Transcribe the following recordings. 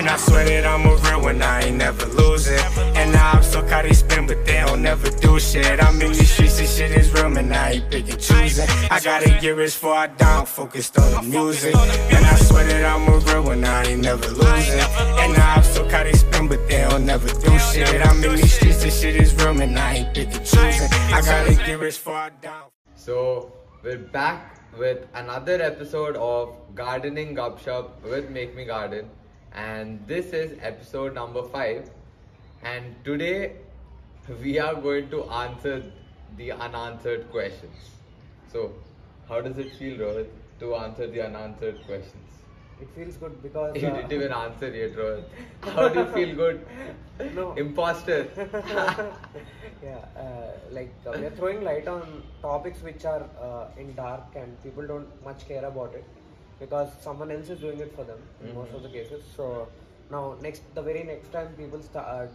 Man, I swear that I'm a real one, I ain't never losing. And I'm so caught they spin, but they don't never do shit. I'm in these streets, this shit is real, I ain't picking choosing. I gotta get rich before I focused on the music. And I swear that I'm a real one, I ain't never losing. And I'm so caught they spin, but they don't never do shit. I'm in these streets, this shit is real, I ain't picking choosing. I gotta get rich before I. So we're back with another episode of Gardening Gupshup with Make Me Garden, and this is episode number five. And today we are going to answer the unanswered questions. So, how does it feel, Rohit, to answer the unanswered questions? It feels good because You uh, didn't even answer yet, Rohit. How do you feel good? no. Imposter. yeah, uh, like uh, we are throwing light on topics which are uh, in dark and people don't much care about it because someone else is doing it for them in most of the cases. So now next, the very next time people start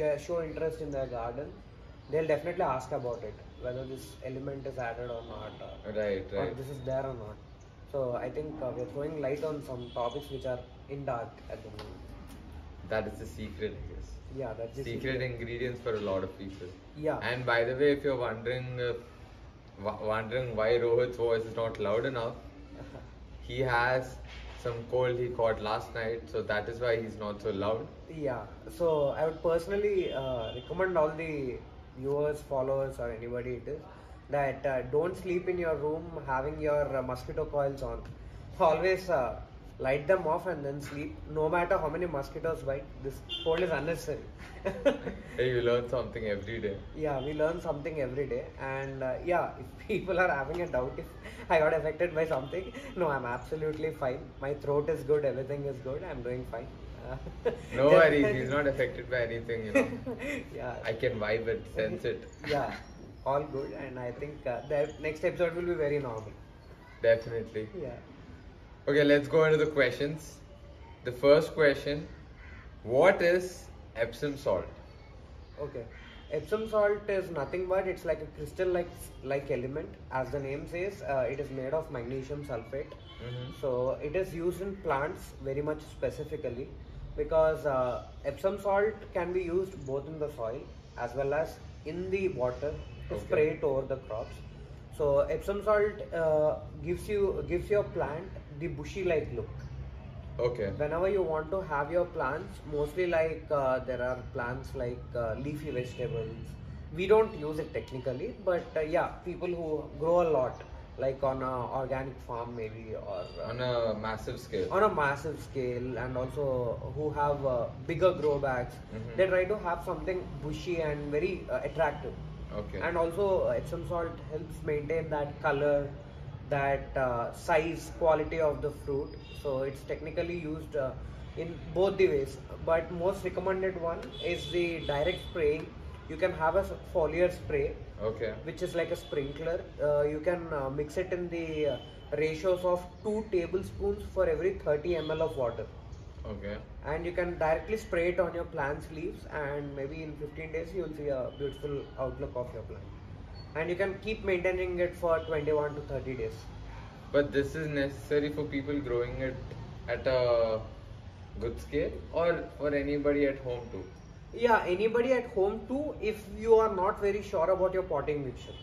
uh, show interest in their garden, they'll definitely ask about it whether this element is added or not, uh, right, or this is there or not. So I think uh, we're throwing light on some topics which are in dark at the moment. That is the secret, I guess. Yeah, that's the secret ingredients for a lot of people. Yeah. And by the way, if you're wondering, uh, w- wondering why Rohit's voice is not loud enough, he has some cold he caught last night, so that is why he's not so loud. Yeah, so I would personally uh, recommend all the viewers, followers, or anybody it is that uh, don't sleep in your room having your uh, mosquito coils on. Always uh, light them off and then sleep. No matter how many mosquitoes bite, this cold is unnecessary. Hey, you learn something every day. yeah, we learn something every day, and uh, yeah, if people are having a doubt if I got affected by something, no, I'm absolutely fine. My throat is good, everything is good, I'm doing fine. No worries, he's not affected by anything, you know. yeah, I can vibe it, sense it. yeah, all good, and I think uh, the next episode will be very normal. Definitely. Yeah. Okay, let's go into the questions. The first question What is Epsom salt? Okay. Epsom salt is nothing but it's like a crystal-like like element. As the name says, uh, it is made of magnesium sulfate. Mhm. So it is used in plants very much specifically because uh, Epsom salt can be used both in the soil as well as in the water to Okay. spray it over the crops. So Epsom salt uh, gives you gives your plant the bushy-like look. Okay. whenever you want to have your plants mostly like uh, there are plants like uh, leafy vegetables we don't use it technically but uh, yeah people who grow a lot like on a organic farm maybe or uh, On a massive scale. on a massive scale and also who have uh, bigger grow bags Mhm. they try to have something bushy and very uh, attractive Okay. and also epsom salt helps maintain that color that uh, size quality of the fruit. So it's technically used uh, in both the ways. But most recommended one is the direct spraying. You can have a foliar spray Okay. which is like a sprinkler. Uh, you can uh, mix it in the uh, ratios of 2 tablespoons for every 30 ml of water. Okay. and you can directly spray it on your plant's leaves and maybe in 15 days you will see a beautiful outlook of your plant and you can keep maintaining it for 21 to 30 days But this is necessary for people growing it at a good scale or for anybody at home too? yeah anybody at home too if you are not very sure about your potting mixture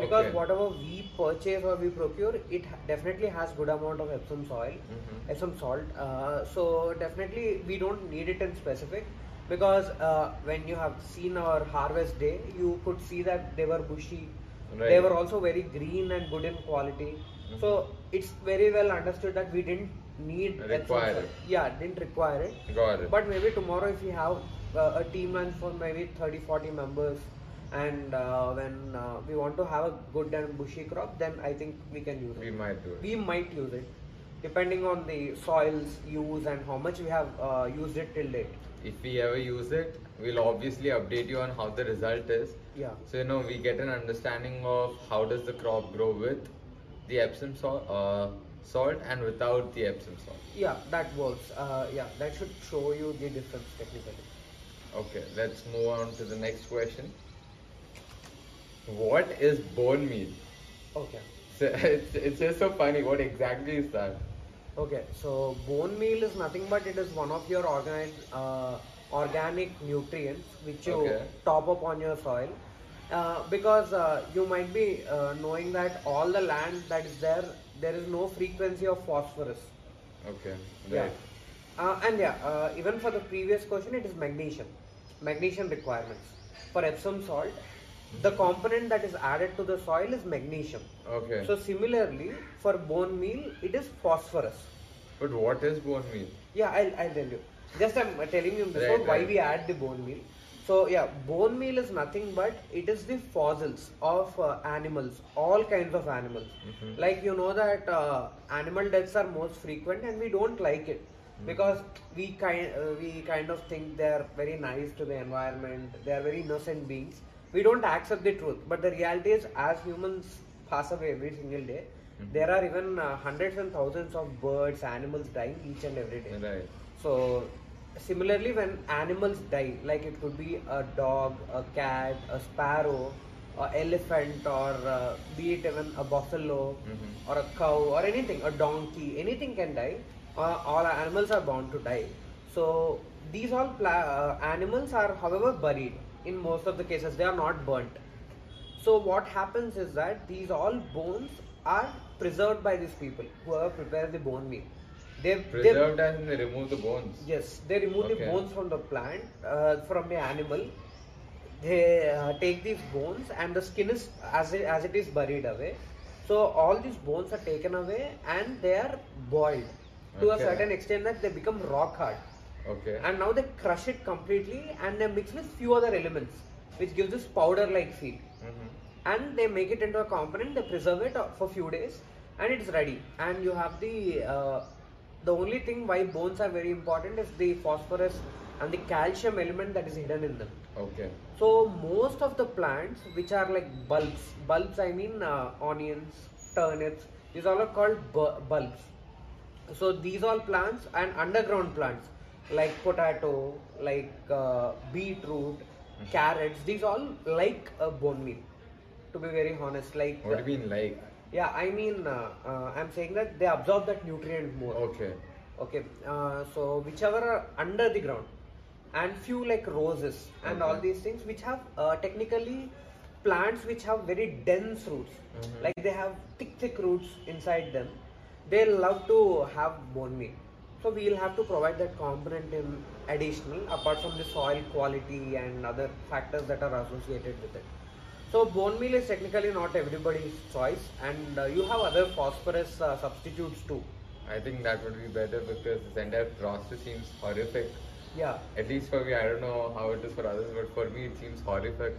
because Okay. whatever we purchase or we procure it definitely has good amount of epsom soil Mhm. epsom salt uh, so definitely we don't need it in specific because uh, when you have seen our harvest day you could see that they were bushy right. they were also very green and good in quality so it's very well understood that we didn't need Require it. yeah didn't require it Got it. but maybe tomorrow if we have uh, a team run for maybe 30 40 members and uh, when uh, we want to have a good and bushy crop then i think we can use we it might do it. we might use it depending on the soils use and how much we have uh, used it till date If we ever use it, we'll obviously update you on how the result is. yeah So you know we get an understanding of how does the crop grow with the Epsom salt, uh, salt and without the Epsom salt. yeah that works uh, yeah that should show you the difference technically Okay, let's move on to the next question. What is bone meal? okay So it's, it's just so funny. What exactly is that? Okay, so bone meal is nothing but it is one of your organic, uh, organic nutrients which you Okay. top up on your soil. Uh, because uh, you might be uh, knowing that all the land that is there, there is no frequency of phosphorus. Okay. Yeah. Right. Uh, and yeah, uh, even for the previous question, it is magnesium. Magnesium requirements. For Epsom salt, the component that is added to the soil is magnesium. Okay. So similarly, for bone meal, it is phosphorus. but what is bone meal? Yeah, I'll, I'll tell you. Just I'm telling you before Right, why right. we add the bone meal. So yeah, bone meal is nothing but it is the fossils of uh, animals, all kinds of animals. Mhm. Like you know that uh, animal deaths are most frequent and we don't like it Mm-hmm. because we kind uh, we kind of think they are very nice to the environment. They are very innocent beings. We don't accept the truth, but the reality is, as humans pass away every single day, Mhm. there are even uh, hundreds and thousands of birds, animals dying each and every day. Right. So similarly, when animals die, like it could be a dog, a cat, a sparrow, a elephant, or uh, be it even a buffalo, Mhm. or a cow, or anything, a donkey, anything can die. Uh, all animals are bound to die. So these all pla- uh, animals are, however, buried. In most of the cases, they are not burnt. So what happens is that these all bones are preserved by these people whoever prepares the bone meal. They Preserved in they remove the bones. Yes, they remove the bones from the plant, uh, from the animal. They uh, take these bones and the skin is as it, as it is buried away. So all these bones are taken away and they are boiled to a certain extent that they become rock hard. Okay. And now they crush it completely and they mix with few other elements, which gives this powder-like feel. Mhm. And they make it into a component. They preserve it uh, for few days, and it's ready. And you have the uh, the only thing why bones are very important is the phosphorus and the calcium element that is hidden in them. Okay. So most of the plants which are like bulbs, bulbs I mean uh, onions, turnips, these all are called bu- bulbs. So these all plants and underground plants like potato, like uh, beetroot, carrots, these all like uh, bone meal. To be very honest, like What do you mean like? yeah, I mean uh, uh, I'm saying that they absorb that nutrient more. Okay. Okay, uh, so whichever are under the ground, and few like roses and all these things which have uh, technically plants which have very dense roots, Mhm. like they have thick thick roots inside them. They love to have bone meal, so we will have to provide that component in additional apart from the soil quality and other factors that are associated with it. So bone meal is technically not everybody's choice, and uh, you have other phosphorus uh, substitutes too. I think that would be better because this entire process seems horrific. Yeah. At least for me, I don't know how it is for others, but for me, it seems horrific.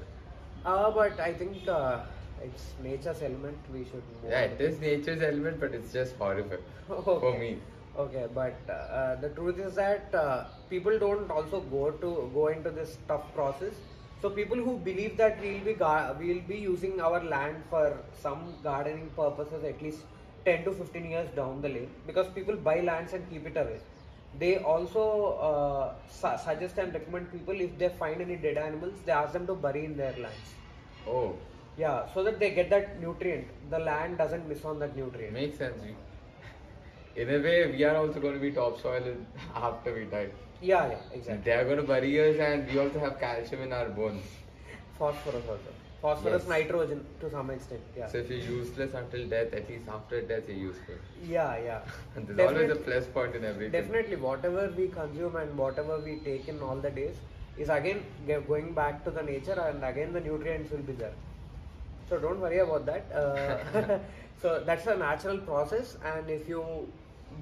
Uh, but I think uh, it's nature's element. We should. Move Yeah, it is nature's element, but it's just horrific for me. Okay, but uh, the truth is that uh, people don't also go to go into this tough process. So people who believe that we'll be we'll be using our land for some gardening purposes at least 10 to 15 years down the lane because people buy lands and keep it away. They also uh, su- suggest and recommend people if they find any dead animals, they ask them to bury in their lands. Oh, Yeah, so that they get that nutrient. The land doesn't miss on that nutrient. makes sense. In a way, we are also going to be topsoil after we die. Yeah, yeah, exactly. They are going to bury us, and we also have calcium in our bones. Phosphorus also. Phosphorus, Yes. nitrogen to some extent. Yeah. So if you're useless until death, at least after death, you're useful. yeah, yeah. And there's always a plus point in everything. Definitely, whatever we consume and whatever we take in all the days is again going back to the nature, and again the nutrients will be there. So don't worry about that. Uh, so that's a natural process, and if you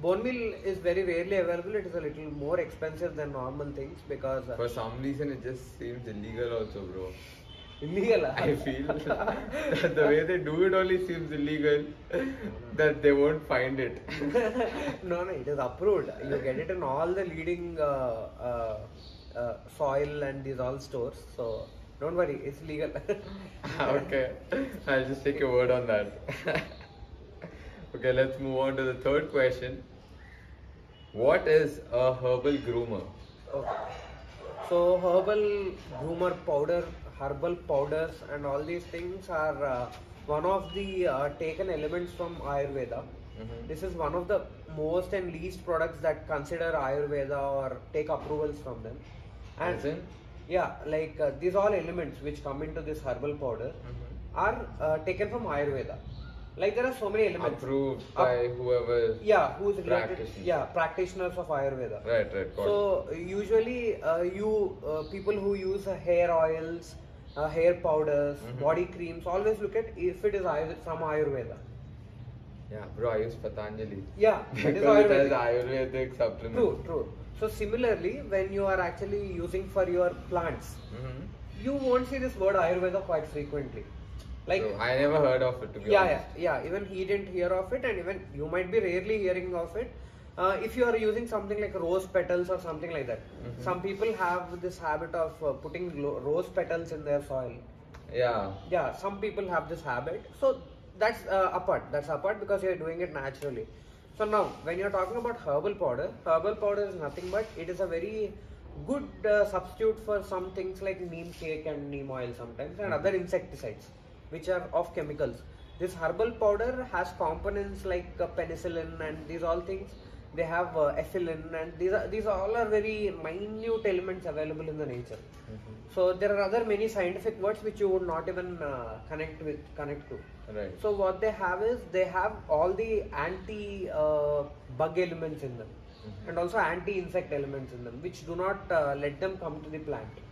bone meal is very rarely available, it is a little more expensive than normal things because uh, For some reason, it just seems illegal, also, bro. illegal. I feel that the way they do it only seems illegal, that they won't find it. no, no, it is approved. You get it in all the leading uh, uh, uh, soil and these all stores. So don't worry, it's legal. okay, I'll just take your word on that. Okay, let's move on to the third question. What is a herbal groomer? Okay. So herbal groomer powder, herbal powders, and all these things are uh, one of the uh, taken elements from Ayurveda. Mhm. This is one of the most and least products that consider Ayurveda or take approvals from them. As in? yeah, like uh, these all elements which come into this herbal powder Mhm. are uh, taken from Ayurveda. Like there are so many elements. Approved Up- by whoever. Yeah, who's related? Yeah, practitioners of Ayurveda. Right, right. Got it. So usually, uh, you uh, people who use uh, hair oils, uh, hair powders, Mhm. body creams, always look at if it is from Ayurveda. Yeah, bro, I use Patanjali. Yeah, it is because it has Ayurvedic. Ayurvedic supplements. True, true. So similarly, when you are actually using for your plants, Mm-hmm. you won't see this word Ayurveda quite frequently. Like. I never heard of it to be yeah, honest. yeah, yeah. Even he didn't hear of it, and even you might be rarely hearing of it. Uh, if you are using something like rose petals or something like that, Mhm. some people have this habit of uh, putting lo- rose petals in their soil. Yeah. Yeah, some people have this habit. So that's uh, apart. That's apart because you're doing it naturally. So now, when you're talking about herbal powder, herbal powder is nothing but it is a very good uh, substitute for some things like neem cake and neem oil sometimes and other insecticides which are of chemicals. This herbal powder has components like uh, penicillin and these all things. They have uh, ethylene and these are these all are very minute elements available in the nature. Mhm. So there are other many scientific words which you would not even uh, connect with connect to. Right. So what they have is they have all the anti uh, bug elements in them Mhm. and also anti insect elements in them which do not uh, let them come to the plant.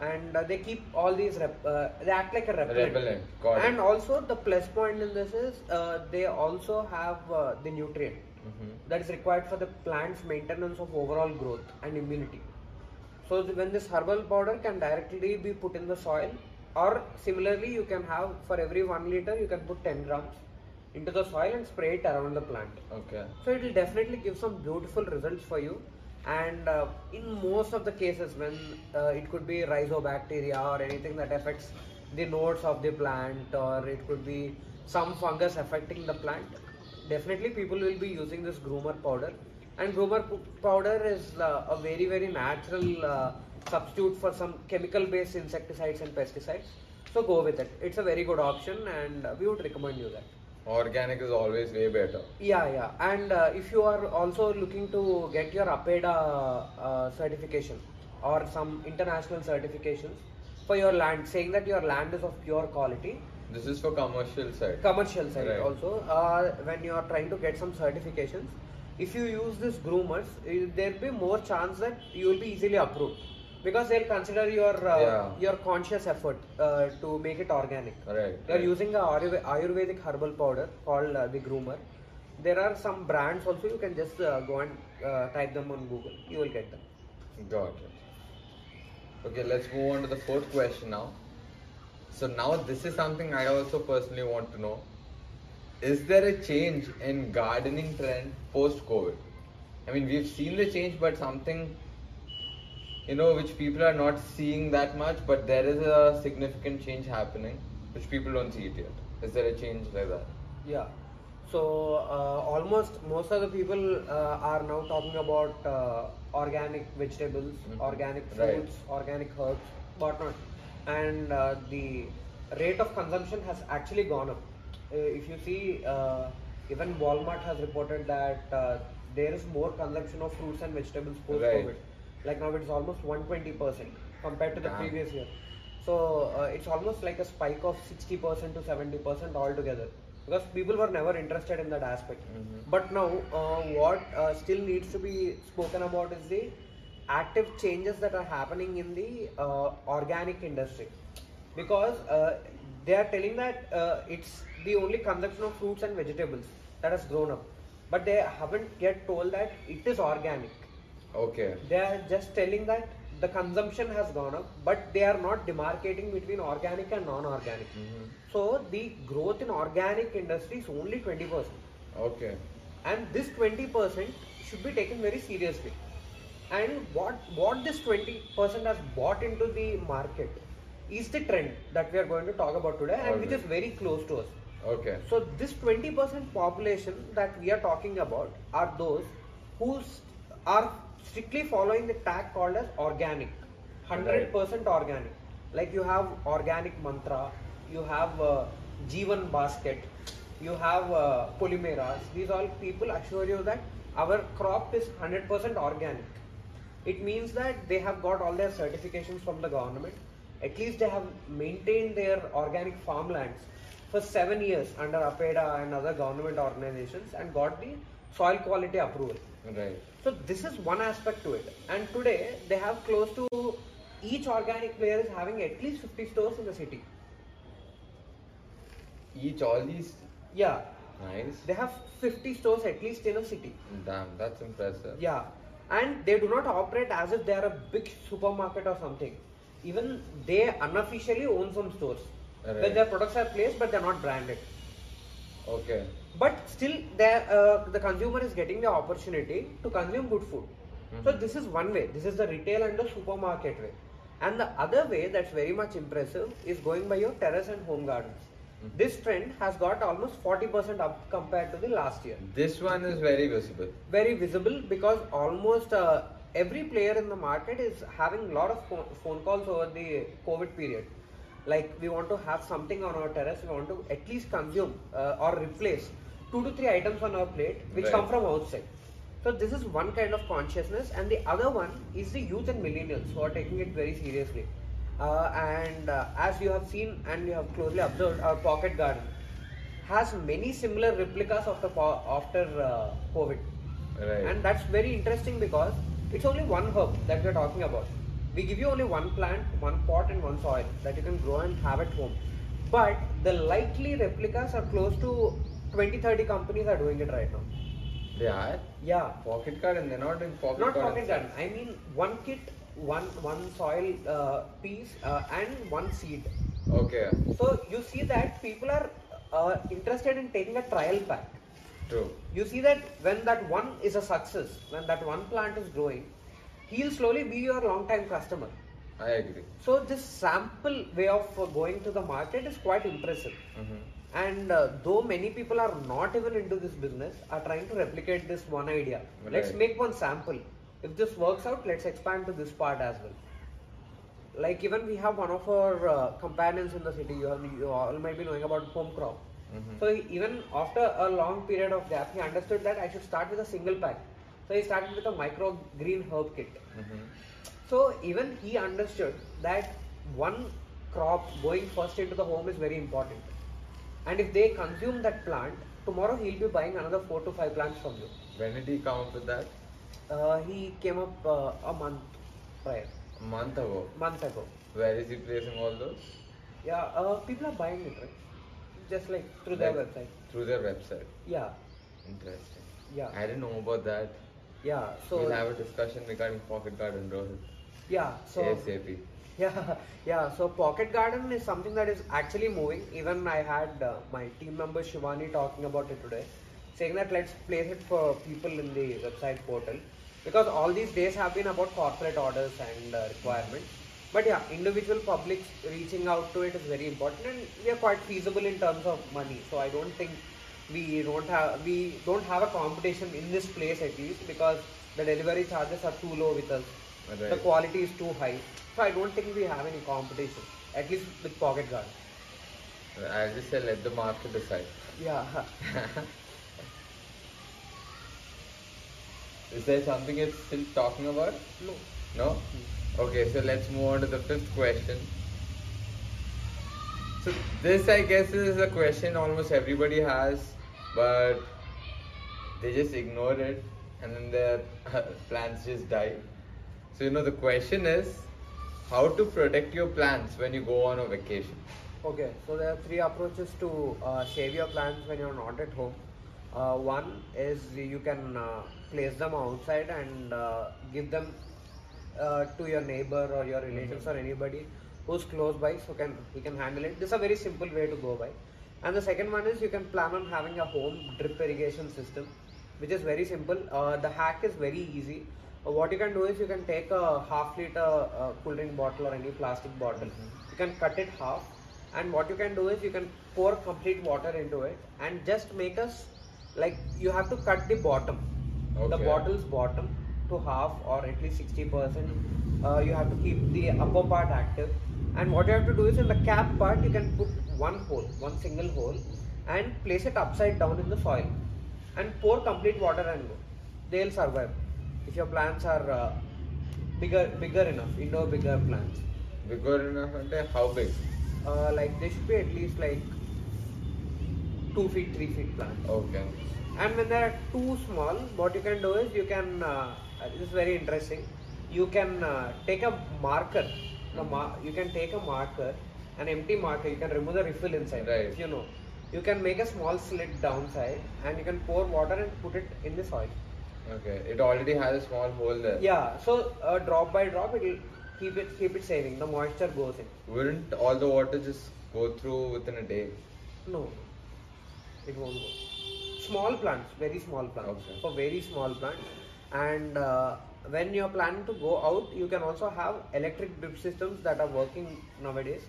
And uh, they keep all these rep- uh, they act like a repellent. Repellent. Got it. And also the plus point in this is uh, they also have uh, the nutrient Mhm. that is required for the plant's maintenance of overall growth and immunity. So the- when this herbal powder can directly be put in the soil or similarly you can have for every 1 liter you can put 10 grams into the soil and spray it around the plant. Okay. So it will definitely give some beautiful results for you and uh, in most of the cases when uh, it could be rhizobacteria or anything that affects the nodes of the plant or it could be some fungus affecting the plant definitely people will be using this groomer powder. And groomer powder is uh, a very very natural uh, substitute for some chemical based insecticides and pesticides. So go with it. It's a very good option and uh, we would recommend you that Organic is always way better. yeah, yeah. And uh, if you are also looking to get your APEDA uh, certification or some international certifications for your land, saying that your land is of pure quality, This is for commercial side. commercial side Right. also, uh, when you are trying to get some certifications, if you use this groomers, there'll be more chance that you will be easily approved because they'll consider your uh, Yeah. your conscious effort uh, to make it organic. Right. They are right. using a Ayurvedic herbal powder called uh, the Groomer. There are some brands also. You can just uh, go and uh, type them on Google. You will get them. Got it. Okay, let's move on to the fourth question now. So now this is something I also personally want to know. Is there a change in gardening trend post COVID? I mean, we've seen the change, but something you know which people are not seeing that much, but there is a significant change happening, which people don't see it yet. Is there a change like that? Yeah. So uh, almost most of the people uh, are now talking about uh, organic vegetables, Mhm. organic Right. fruits, organic herbs, whatnot, and uh, the rate of consumption has actually gone up. Uh, if you see, uh, even Walmart has reported that uh, there is more consumption of fruits and vegetables post COVID. Right. Like now, it is almost 120% compared to the Damn. previous year. So uh, it's almost like a spike of 60% to 70% altogether because people were never interested in that aspect. Mhm. But now, uh, what uh, still needs to be spoken about is the active changes that are happening in the uh, organic industry because uh, they are telling that uh, it's the only consumption of fruits and vegetables that has grown up, but they haven't yet told that it is organic Okay. they are just telling that the consumption has gone up but they are not demarcating between organic and non-organic Mhm. so the growth in organic industry is only 20% Okay. and this 20% should be taken very seriously and what what this 20% has bought into the market is the trend that we are going to talk about today and which is very close to us Okay. so this 20% population that we are talking about are those who are strictly following the tag called as organic, 100% organic. Like you have organic mantra, you have uh, Jeevan basket, you have uh, polymeras. These all people assure you that our crop is 100% organic. It means that they have got all their certifications from the government. At least they have maintained their organic farmlands for seven years under APEDA and other government organizations and got the soil quality approval. Right. So this is one aspect to it. And today they have close to each organic player is having at least 50 stores in the city. Each all these Yeah, nice. they have 50 stores at least in a city. Damn, that's impressive. Yeah, and they do not operate as if they are a big supermarket or something. Even they unofficially own some stores Right. where their products are placed, but they're not branded. Okay. But still, they- uh, the consumer is getting the opportunity to consume good food. So Mhm. this is one way. This is the retail and the supermarket way. And the other way that's very much impressive is going by your terrace and home gardens. Mhm. This trend has got almost 40% up compared to the last year. This one is very visible. Very visible because almost uh, every player in the market is having a lot of phone calls over the COVID period. Like we want to have something on our terrace, we want to at least consume uh, or replace two to three items on our plate which Right. come from outside. So this is one kind of consciousness, and the other one is the youth and millennials who are taking it very seriously. Uh, and uh, as you have seen and you have closely observed, our pocket garden has many similar replicas of the po- after uh, COVID. Right. And that's very interesting because it's only one herb that we're talking about. We give you only one plant, one pot, and one soil that you can grow and have at home. But the likely replicas are close to 20 30 companies are doing it right now. they are Yeah. pocket garden. They're not doing pocket Not garden. pocket garden. I mean one kit, one one soil uh, piece, uh, and one seed. Okay. So you see that people are uh, interested in taking a trial pack. True. You see that when that one is a success, when that one plant is growing, he'll slowly be your long time customer. I agree. So this sample way of going to the market is quite impressive. hmm And uh, though many people are not even into this business, are trying to replicate this one idea. Let's make one sample. If this works out, let's expand to this part as well. Like even we have one of our uh, companions in the city. You, have, you all might be knowing about home crop. Mhm. So he- even after a long period of gap, he understood that I should start with a single pack. So he started with a micro green herb kit. hmm So even he understood that one crop going first into the home is very important. And if they consume that plant, tomorrow he'll be buying another four to five plants from you. When did he come up with that? Uh, he came up uh, a month prior, A month ago. month ago. Where is he placing all those? Yeah, uh, people are buying it, right? Just like through their website. Through their website. Yeah, Interesting. yeah, I didn't know about that. yeah. So we'll have a discussion regarding pocket garden, Rohit. yeah, so ASAP. Yeah, yeah. So Pocket Garden is something that is actually moving. Even I had uh, my team member Shivani talking about it today, saying that let's place it for people in the website portal because all these days have been about corporate orders and uh, requirements. But yeah, individual publics reaching out to it is very important, and we are quite feasible in terms of money. So I don't think we don't have we don't have a competition in this place at least because the delivery charges are too low with us the quality is too high. So I don't think we have any competition, at least with Pocket Guard. I'll just say let the market decide. Yeah. Is there something it's still talking about? no. No? Okay, so let's move on to the fifth question. So this I guess is a question almost everybody has, but they just ignore it and then their plants just die. So you know the question is how to protect your plants when you go on a vacation. Okay, so there are three approaches to uh, save your plants when you're not at home. Uh, one is you can uh, place them outside and uh, give them uh, to your neighbor or your relatives or anybody who's close by so can he can handle it. This is a very simple way to go by. And the second one is you can plan on having a home drip irrigation system, which is very simple. Uh, the hack is very easy. Uh, what you can do is you can take a half liter uh, cool drink bottle or any plastic bottle. You can cut it half, and what you can do is you can pour complete water into it and just make us like you have to cut the bottom, the bottle's bottom to half or at least 60 percent. Uh, you have to keep the upper part active, and what you have to do is in the cap part you can put one hole, one single hole, and place it upside down in the soil. And pour complete water and go. They'll survive if your plants are uh, bigger bigger enough, indoor bigger plants. Bigger enough అంటే how big? Uh, like they should be at least like two feet, three feet plants. Okay. And when they are too small, what you can do is you can. Uh, this is very interesting. You can uh, take a marker. The mar- you can take a marker, an empty marker. You can remove the refill inside. Right. If you know, you can make a small slit downside, and you can pour water and put it in the soil. Okay. It already has a small hole there. Yeah. So uh, drop by drop, it will keep it keep it saving. The moisture goes in. Wouldn't all the water just go through within a day? No, it won't go. Small plants, very small plants. Okay. For very small plants, and uh, when you're planning to go out, you can also have electric drip systems that are working nowadays.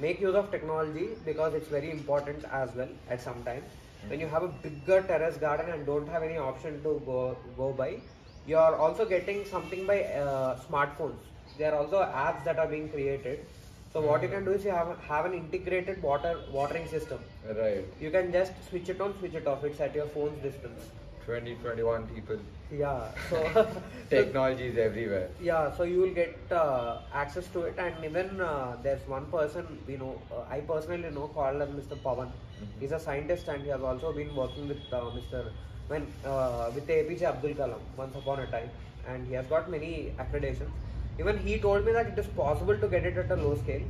Make use of technology because it's very important as well at some time. When you have a bigger terrace garden and don't have any option to go go by, you are also getting something by uh, smartphones. There are also apps that are being created. So what you can do is you have have an integrated water watering system. Right. You can just switch it on, switch it off. It's at your phone's distance. 20, 21 people. Yeah. So, Technology is everywhere. yeah. So you will get uh, access to it, and even uh, there's one person we know. Uh, I personally know called Mr. Pavan. He's a scientist, and he has also been working with uh, Mr. when uh, with APJ Abdul Kalam once upon a time, and he has got many accreditations. Even he told me that it is possible to get it at a low scale.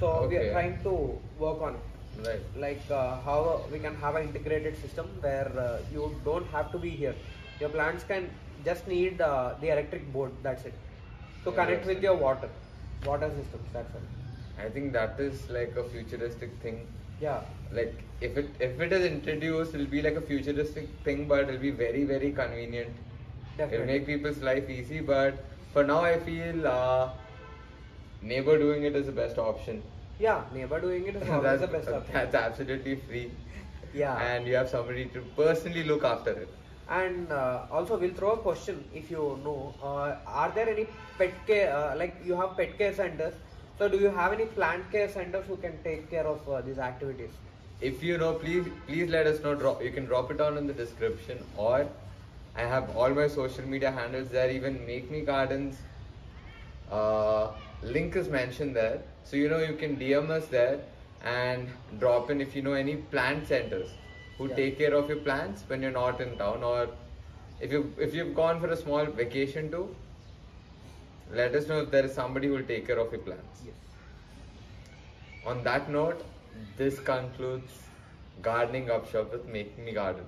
So we are trying to work on it. Right. like uh, how we can have an integrated system where uh, you don't have to be here your plants can just need uh, the electric board that's it to Yeah, connect with your water water systems that's it I think that is like a futuristic thing. yeah Like if it if it is introduced, it'll be like a futuristic thing, but it'll be very very convenient. Definitely. It'll make people's life easy. But for now, I feel uh, neighbor doing it is the best option. Yeah neighbor doing it is always the best option that's absolutely free. yeah And you have somebody to personally look after it. And uh, also, we'll throw a question if you know. Uh, are there any pet care, uh, like you have pet care centers? So, do you have any plant care centers who can take care of uh, these activities? If you know, please please let us know. Drop you can drop it down in the description, or I have all my social media handles there. Even Make Me Gardens uh, link is mentioned there, so you know you can DM us there and drop in if you know any plant centers who Yeah. take care of your plants when you're not in town, or if you if you've gone for a small vacation too. Let us know if there is somebody who will take care of your plants. Yes. On that note, this concludes Gardening Gupshup with Make Me Garden.